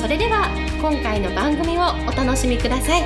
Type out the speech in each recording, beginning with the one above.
それでは今回の番組をお楽しみください。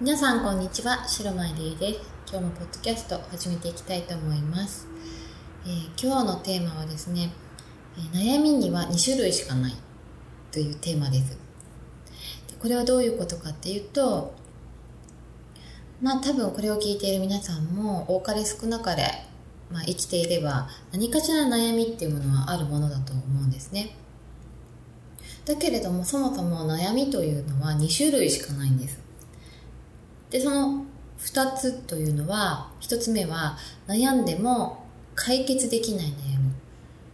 皆さんこんにちは白間理恵です。今日もポッドキャスト始めていきたいと思います、えー、今日のテーマはですね、えー、悩みには2種類しかないというテーマです。これはどういうことかっていうと、まあ多分これを聞いている皆さんも多かれ少なかれ、まあ、生きていれば何かしら悩みっていうものはあるものだと思うんですね。だけれどもそもそも悩みというのは2種類しかないんです。で、その2つというのは、1つ目は悩んでも解決できない悩み。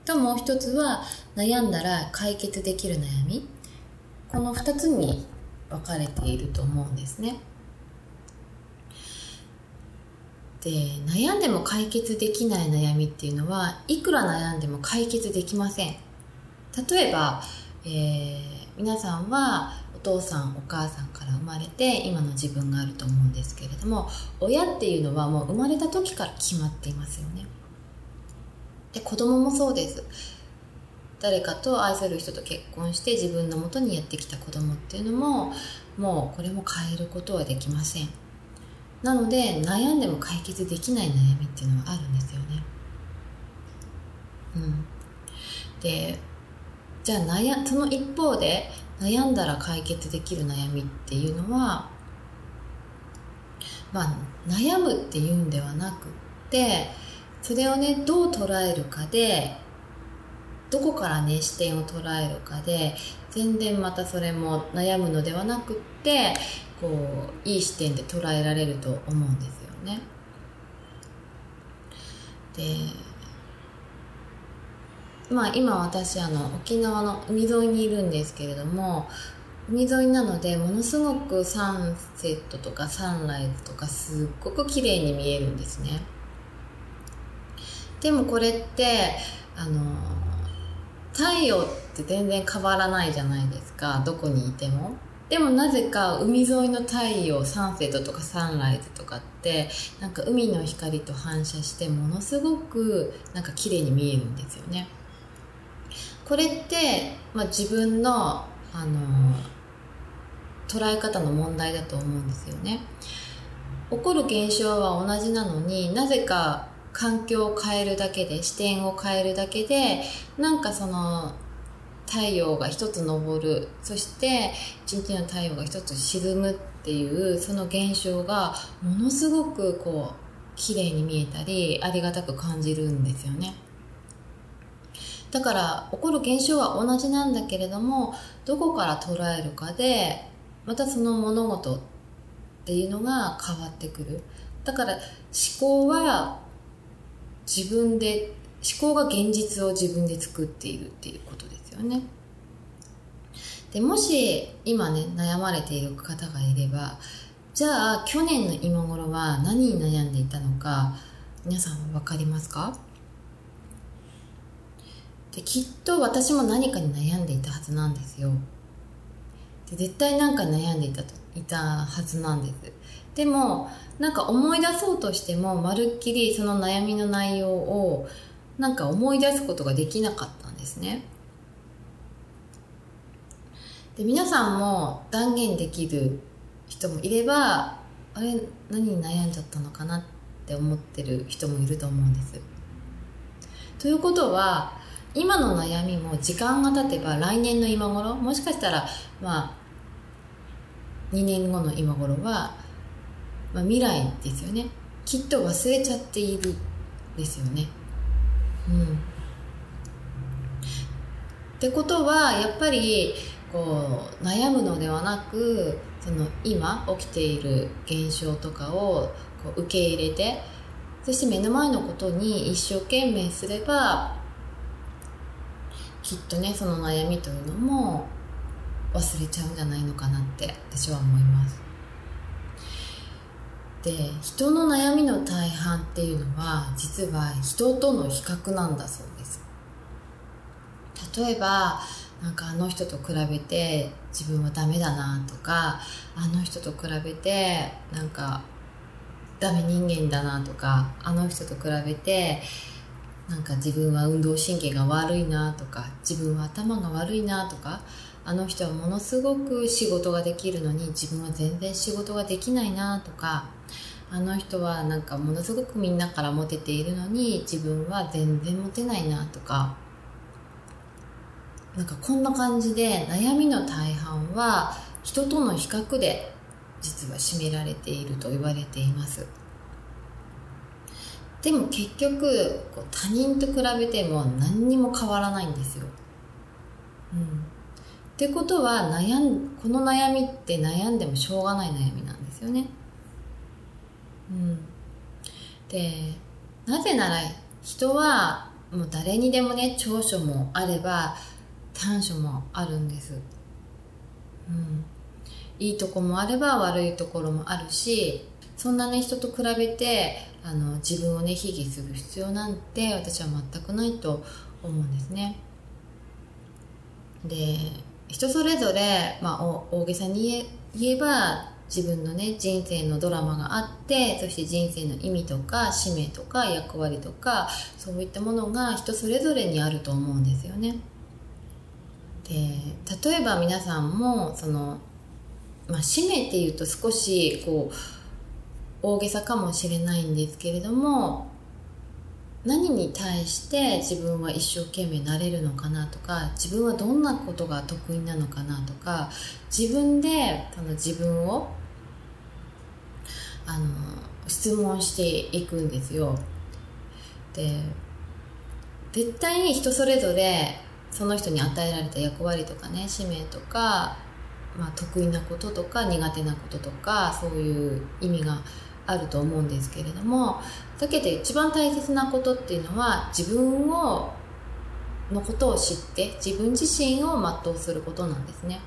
ともう1つは悩んだら解決できる悩み。この2つに分かれていると思うんですね。で悩んでも解決できない悩みっていうのはいくら悩んでも解決できません。例えば、えー、皆さんはお父さんお母さんから生まれて今の自分があると思うんですけれども親っていうのはもう生まれた時から決まっていますよね。で子供もそうです。誰かと愛する人と結婚して自分のもとにやってきた子供っていうのももうこれも変えることはできません。なので悩んでも解決できない悩みっていうのはあるんですよね。うん。でじゃあ悩その一方で悩んだら解決できる悩みっていうのはまあ悩むっていうんではなくってそれをねどう捉えるかでどこからね視点を捉えるかで全然またそれも悩むのではなくってこういい視点で捉えられると思うんですよね。でまあ今私あの沖縄の海沿いにいるんですけれども海沿いなのでものすごくサンセットとかサンライズとかすっごく綺麗に見えるんですね。でもこれってあの太陽って全然変わらないじゃないですかどこにいてもでもなぜか海沿いの太陽サンセットとかサンライズとかってなんか海の光と反射してものすごくなんか綺麗に見えるんですよね。これって、まあ、自分のあの捉え方の問題だと思うんですよね。起こる現象は同じなのになぜか環境を変えるだけで視点を変えるだけでなんかその太陽が一つ昇る。そして一日の太陽が一つ沈むっていうその現象がものすごくこう綺麗に見えたりありがたく感じるんですよね。だから起こる現象は同じなんだけれどもどこから捉えるかでまたその物事っていうのが変わってくる。だから思考は自分で思考が現実を自分で作っているっていうことです。よね。でもし今ね悩まれている方がいればじゃあ去年の今頃は何に悩んでいたのか皆さん分かりますか？できっと私も何かに悩んでいたはずなんですよ。で絶対何か悩んでいたといたはずなんです。でもなんか思い出そうとしてもまるっきりその悩みの内容をなんか思い出すことができなかったんですね。で皆さんも断言できる人もいればあれ何に悩んじゃったのかなって思ってる人もいると思うんです。ということは今の悩みも時間が経てば来年の今頃もしかしたらまあ2年後の今頃はまあ、未来ですよね。きっと忘れちゃっているですよね。うん。ってことはやっぱりこう悩むのではなくその今起きている現象とかをこう受け入れてそして目の前のことに一生懸命すればきっとねその悩みというのも忘れちゃうんじゃないのかなって私は思います。で人の悩みの大半っていうのは実は人との比較なんだそうです。例えばなんかあの人と比べて自分はダメだなとかあの人と比べてなんかダメ人間だなとかあの人と比べてなんか自分は運動神経が悪いなとか自分は頭が悪いなとかあの人はものすごく仕事ができるのに自分は全然仕事ができないなとかあの人はなんかものすごくみんなからモテているのに自分は全然モテないなとかなんかこんな感じで悩みの大半は人との比較で実は占められていると言われています。でも結局こう他人と比べても何にも変わらないんですよ、うん、ってことは悩んこの悩みって悩んでもしょうがない悩みなんですよね。うん。でなぜなら人はもう誰にでもね長所もあれば短所もあるんです、うん、いいとこもあれば悪いところもあるしそんなね人と比べてあの自分をね卑下する必要なんて私は全くないと思うんですね。で人それぞれ、まあ、大げさに言えば自分のね人生のドラマがあってそして人生の意味とか使命とか役割とかそういったものが人それぞれにあると思うんですよね。で例えば皆さんもその、まあ、使命っていうと少しこう大げさかもしれないんですけれども何に対して自分は一生懸命なれるのかなとか自分はどんなことが得意なのかなとか自分でその自分をあの質問していくんですよ。で絶対に人それぞれその人に与えられた役割とかね使命とか、まあ、得意なこととか苦手なこととかそういう意味があると思うんですけれどもだけど一番大切なことっていうのは自分をのことを知って自分自身を全うすることなんですね。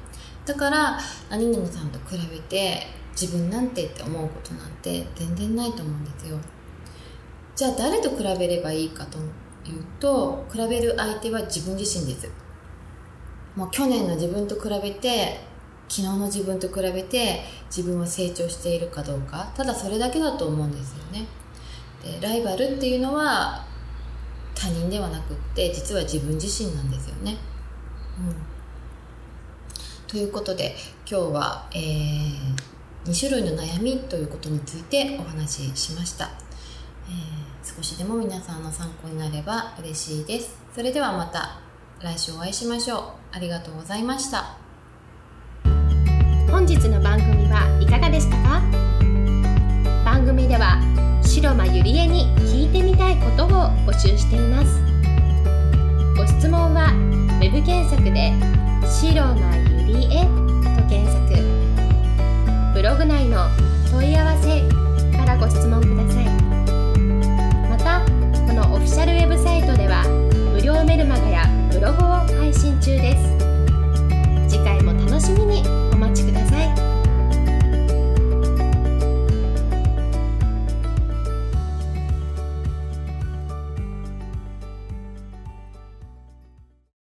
だから何々さんと比べて自分なんてって思うことなんて全然ないと思うんですよ。じゃあ誰と比べればいいかというと比べる相手は自分自身です。もう去年の自分と比べて昨日の自分と比べて自分は成長しているかどうか。ただそれだけだと思うんですよね。でライバルっていうのは他人ではなくって実は自分自身なんですよね、うん、ということで今日は、えー、2種類の悩みということについてお話ししました、えー、少しでも皆さんの参考になれば嬉しいです。それではまた来週お会いしましょう。ありがとうございました。本日の番組はいかがでしたか番組では白間ゆりえに聞いてみたいことを募集しています。ご質問は web 検索で「白間ゆりえ」と検索。ブログ内の問い合わせからご質問ください。のオフィシャルウェブサイトでは